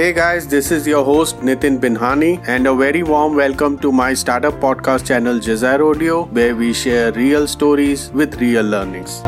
Hey guys, this is your host Nitin Binhani, and a very warm welcome to my startup podcast channel Jazair Audio, where we share real stories with real learnings.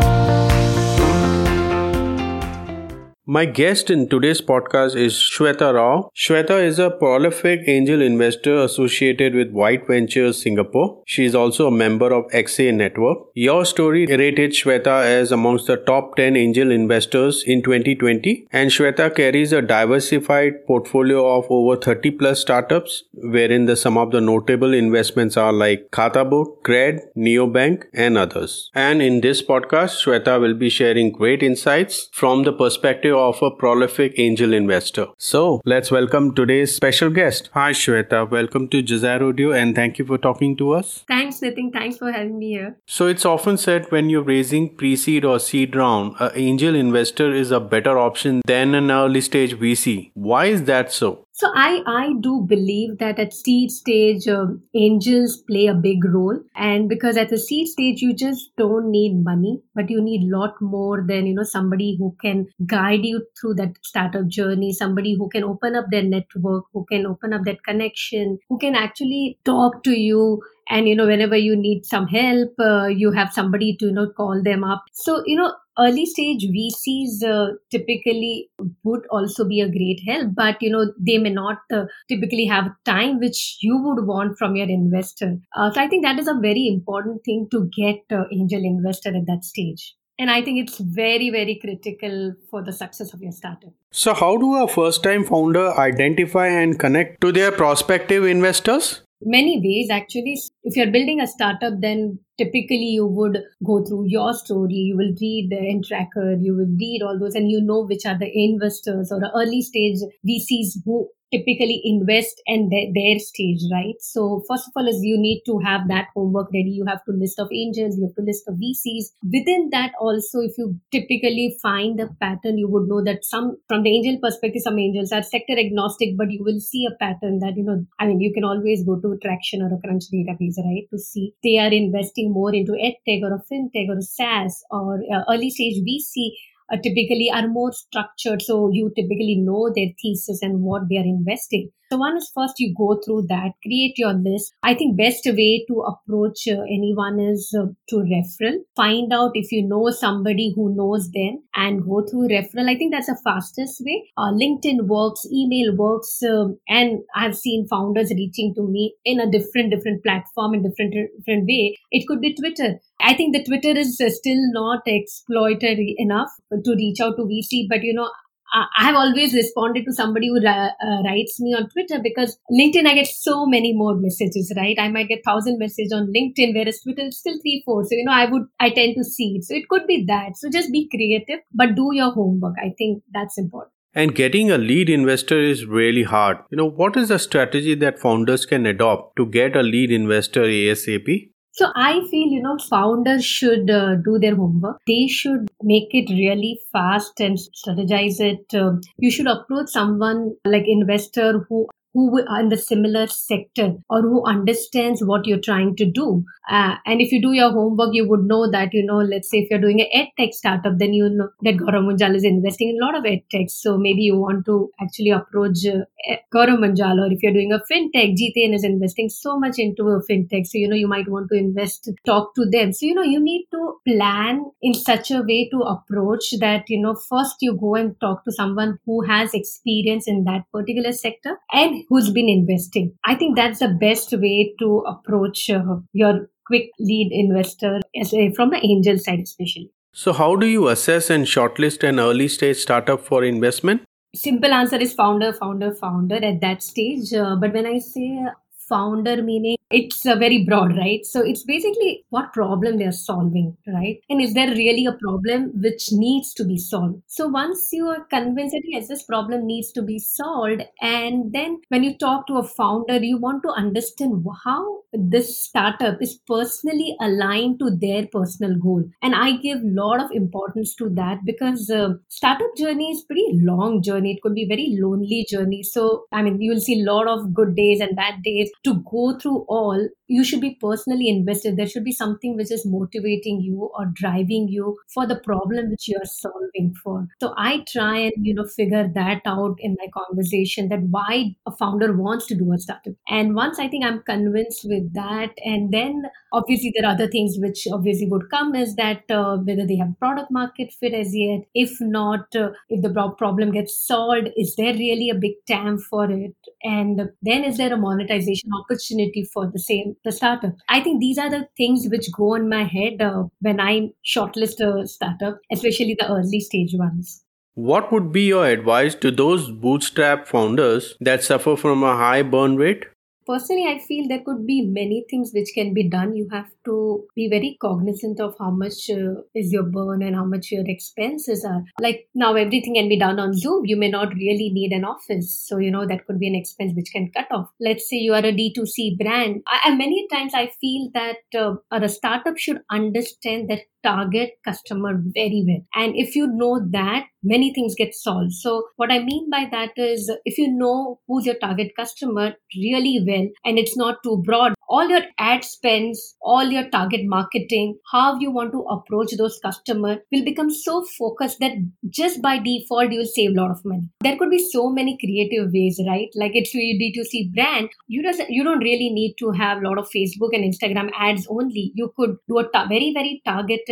My guest in today's podcast is Shweta Rao. Shweta is a prolific angel investor associated with White Ventures Singapore. She is also a member of XA Network. YourStory rated Shweta as amongst the top 10 angel investors in 2020 and Shweta carries a diversified portfolio of over 30 plus startups wherein the some of the notable investments are like Khatabook, Cred, Neobank and others. And in this podcast Shweta will be sharing great insights from the perspective of a prolific angel investor. So let's welcome today's special guest. Hi Shweta, welcome to Jazair Audio and thank you for talking to us. Thanks, Nitin. Thanks for having me here. So it's often said when you're raising pre-seed or seed round, an angel investor is a better option than an early stage VC. Why is that so? So I I do believe that at seed stage um, angels play a big role, and because at the seed stage you just don't need money, but you need a lot more than you know somebody who can guide you through that startup journey, somebody who can open up their network, who can open up that connection, who can actually talk to you. And you know whenever you need some help uh, you have somebody to you know call them up. So you know early stage vcs uh, typically would also be a great help but you know they may not uh, typically have time which you would want from your investor. Uh, so i think that is a very important thing to get uh, angel investor at that stage. And i think it's very very critical for the success of your startup. So how do a first time founder identify and connect to their prospective investors? Many ways actually. If you're building a startup then typically you would go through YourStory you will read the Entrackr you will read all those and you know which are the investors or early stage vcs who typically invest and their, their stage, right? So first of all is you need to have that homework ready. You have to list of angels, you have to list of VCs. Within that also, if you typically find the pattern, you would know that some, from the angel perspective, some angels are sector agnostic, but you will see a pattern that, you know, I mean, you can always go to Tracxn or a Crunch database, right? To see they are investing more into edtech or a fintech or a SaaS or early stage VC uh, typically are more structured. So you typically know their thesis and what they are investing. So one is first you go through that, create your list. I think best way to approach uh, anyone is uh, to referral. Find out if you know somebody who knows them and go through referral. I think that's the fastest way. Uh, LinkedIn works, email works, um, and I've seen founders reaching to me in a different different platform in different different way. It could be Twitter. I think the Twitter is uh, still not exploited enough to reach out to VC, but you know, I have always responded to somebody who uh, writes me on Twitter because LinkedIn, I get so many more messages, right? I might get thousand messages on LinkedIn, whereas Twitter is still three, four. So, you know, I would, I tend to see it. So it could be that. So just be creative, but do your homework. I think that's important. And getting a lead investor is really hard. You know, what is the strategy that founders can adopt to get a lead investor ASAP? So I feel, you know, founders should uh, do their homework. They should make it really fast and strategize it. Uh, you should approach someone like investor who who are in the similar sector or who understands what you're trying to do. Uh, and if you do your homework, you would know that, you know, let's say if you're doing an ed tech startup, then you know that Gaurav Munjal is investing in a lot of ed tech. So maybe you want to actually approach uh, Gaurav Munjal, or if you're doing a fintech, GTN is investing so much into a fintech. So, you know, you might want to invest, talk to them. So, you know, you need to plan in such a way to approach that, you know, first you go and talk to someone who has experience in that particular sector and who's been investing. I think that's the best way to approach uh, your quick lead investor as a, from the angel side, especially. So, how do you assess and shortlist an early stage startup for investment? Simple answer is founder, founder, founder at that stage. Uh, but when I say founder, meaning it's uh, very broad, right? So it's basically what problem they're solving, right? And is there really a problem which needs to be solved? So once you are convinced that yes, this problem needs to be solved, and then when you talk to a founder, you want to understand how this startup is personally aligned to their personal goal. And I give a lot of importance to that because uh, startup journey is pretty long journey. It could be very lonely journey. So I mean, you will see a lot of good days and bad days. To go through all you should be personally invested. There should be something which is motivating you or driving you for the problem which you're solving for. So I try and, you know, figure that out in my conversation that why a founder wants to do a startup. And once I think I'm convinced with that, and then obviously there are other things which obviously would come is that uh, whether they have product market fit as yet. If not, uh, if the problem gets solved, is there really a big TAM for it? And then is there a monetization opportunity for the same the startup? I think these are the things which go in my head uh, when I shortlist a startup, especially the early stage ones. What would be your advice to those bootstrap founders that suffer from a high burn rate? Personally i feel there could be many things which can be done. You have to be very cognizant of how much uh, is your burn and how much your expenses are. Like now everything can be done on zoom. You may not really need an office. So you know that could be an expense which can cut off. Let's say you are a d2c brand. I, many times i feel that uh, a startup should understand that target customer very well. And if you know that, many things get solved. So what I mean by that is if you know who's your target customer really well and it's not too broad, all your ad spends, all your target marketing, how you want to approach those customers will become so focused that just by default you'll save a lot of money. There could be so many creative ways, right? Like it's a D2C brand, you just you don't really need to have a lot of Facebook and Instagram ads only. You could do a ta- very very targeted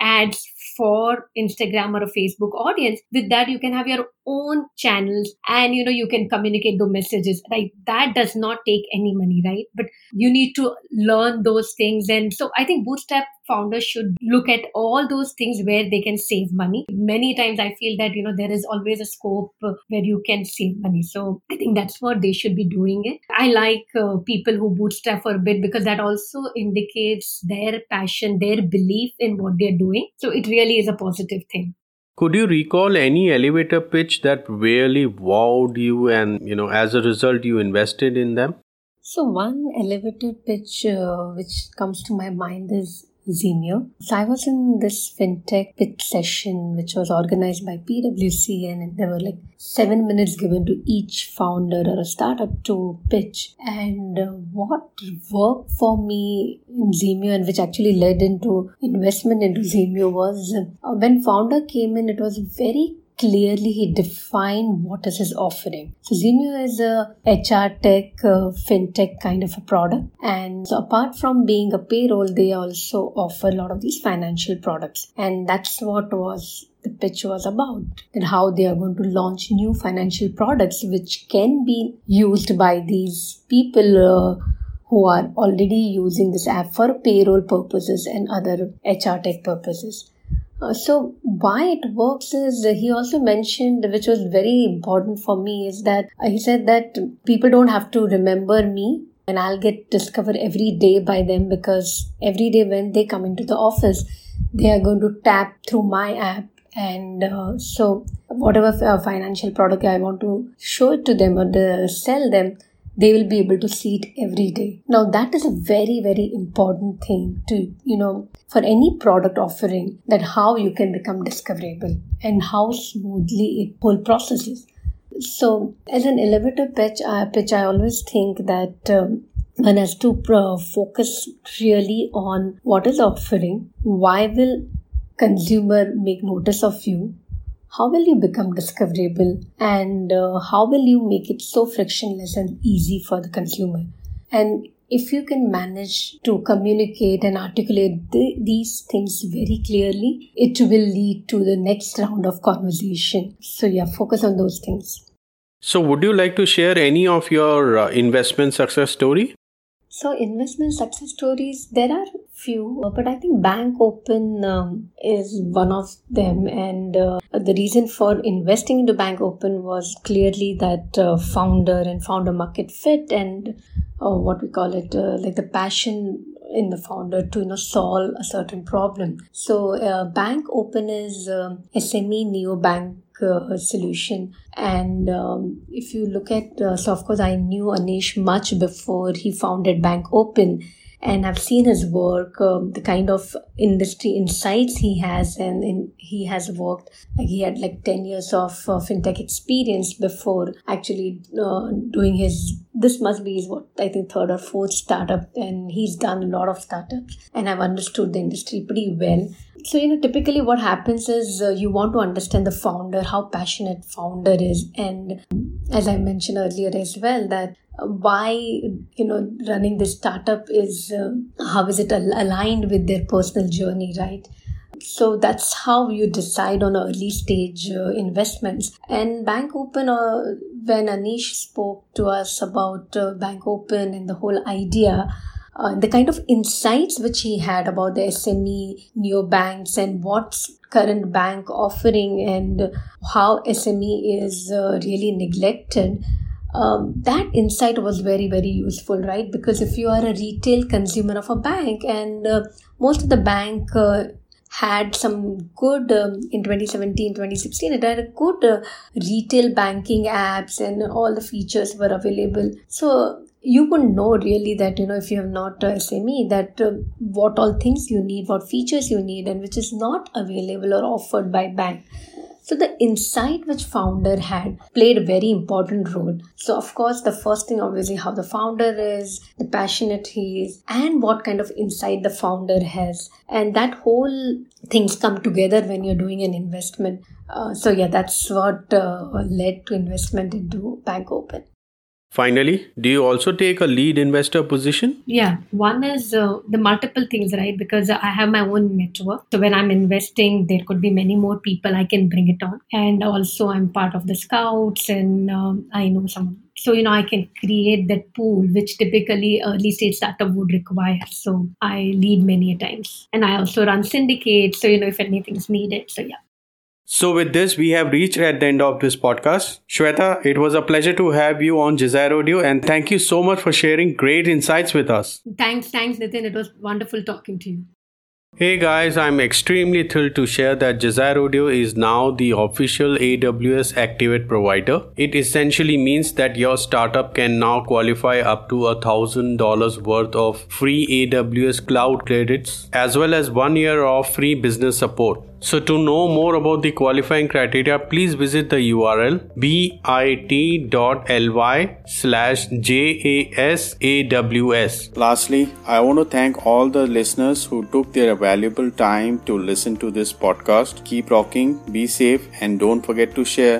ads for Instagram or a Facebook audience. With that, you can have your own channels and you know you can communicate the messages right that does not take any money right but you need to learn those things and so i think bootstrap founders should look at all those things where they can save money. Many times i feel that you know there is always a scope where you can save money. So i think that's what they should be doing it. I like uh, people who bootstrap for a bit because that also indicates their passion their belief in what they're doing. So it really is a positive thing. Could you recall any elevator pitch that really wowed you and, you know, as a result you invested in them? So one elevator pitch uh, which comes to my mind is Zimyo. So I was in this fintech pitch session which was organized by PwC and there were like seven minutes given to each founder or a startup to pitch. And uh, what worked for me in Zimyo and which actually led into investment into Zimyo was uh, when founder came in, it was very clearly he defined what is his offering. So Zimyo is a HR tech, uh, fintech kind of a product. And so apart from being a payroll, they also offer a lot of these financial products. And that's what was the pitch was about and how they are going to launch new financial products which can be used by these people uh, who are already using this app for payroll purposes and other HR tech purposes. Uh, so why it works is he also mentioned which was very important for me is that uh, he said that people don't have to remember me and I'll get discovered every day by them because every day when they come into the office they are going to tap through my app and uh, so whatever uh, financial product I want to show it to them or sell them they will be able to see it every day. Now, that is a very, very important thing to, you know, for any product offering that how you can become discoverable and how smoothly it whole process is. So, as an elevator pitch, uh, pitch I always think that um, one has to uh, focus really on what is offering, why will consumer make notice of you, how will you become discoverable? And uh, how will you make it so frictionless and easy for the consumer? And if you can manage to communicate and articulate the, these things very clearly it will lead to the next round of conversation. So yeah focus on those things. So would you like to share any of your uh, investment success story so investment success stories, there are few, uh, but I think Bank Open um, is one of them. And uh, the reason for investing into Bank Open was clearly that uh, founder and founder market fit and uh, what we call it, uh, like the passion in the founder to you know solve a certain problem. So uh, Bank Open is um, SME neo bank uh, solution. And um, if you look at, uh, so of course, I knew Anish much before he founded Bank Open. And I've seen his work, um, the kind of industry insights he has, and he has worked. Like he had like ten years of uh, fintech experience before actually uh, doing his. This must be his what I think third or fourth startup, and he's done a lot of startups, and I've understood the industry pretty well. So, you know, typically what happens is uh, you want to understand the founder, how passionate founder is. And as I mentioned earlier as well, that why you know running this startup is uh, how is it al- aligned with their personal journey right? So that's how you decide on early stage uh, investments. And bank open uh, when anish spoke to us about uh, bank open and the whole idea uh, the kind of insights which he had about the SME neobanks and what's current bank offering and how SME is uh, really neglected um, that insight was very very useful right? Because if you are a retail consumer of a bank and uh, most of the bank uh, had some good um, in 2017 2016 it had a good uh, retail banking apps and all the features were available. So you would know really that you know if you have not a sme that uh, what all things you need what features you need and which is not available or offered by bank so the insight which founder had played a very important role. So of course, the first thing obviously how the founder is, the passionate he is, and what kind of insight the founder has, and that whole things come together when you're doing an investment. Uh, so yeah, that's what uh, led to investment into Bank Open. Finally, do you also take a lead investor position? Yeah, one is uh, the multiple things, right? Because I have my own network. So when I'm investing, there could be many more people I can bring it on. And also, I'm part of the scouts and um, I know some. So, you know, I can create that pool, which typically early stage startup would require. So I lead many times. And I also run syndicates. So, you know, if anything is needed. So, yeah. So, with this, we have reached at the end of this podcast. Shweta, it was a pleasure to have you on Desire Audio, and thank you so much for sharing great insights with us. Thanks, thanks, Nitin. It was wonderful talking to you. Hey guys, I'm extremely thrilled to share that Desire Audio is now the official AWS Activate provider. It essentially means that your startup can now qualify up to a thousand dollars worth of free AWS cloud credits as well as one year of free business support. So to know more about the qualifying criteria, please visit the URL bit.ly slash JASAWS. Lastly, I want to thank all the listeners who took their valuable time to listen to this podcast. Keep rocking, be safe, and don't forget to share.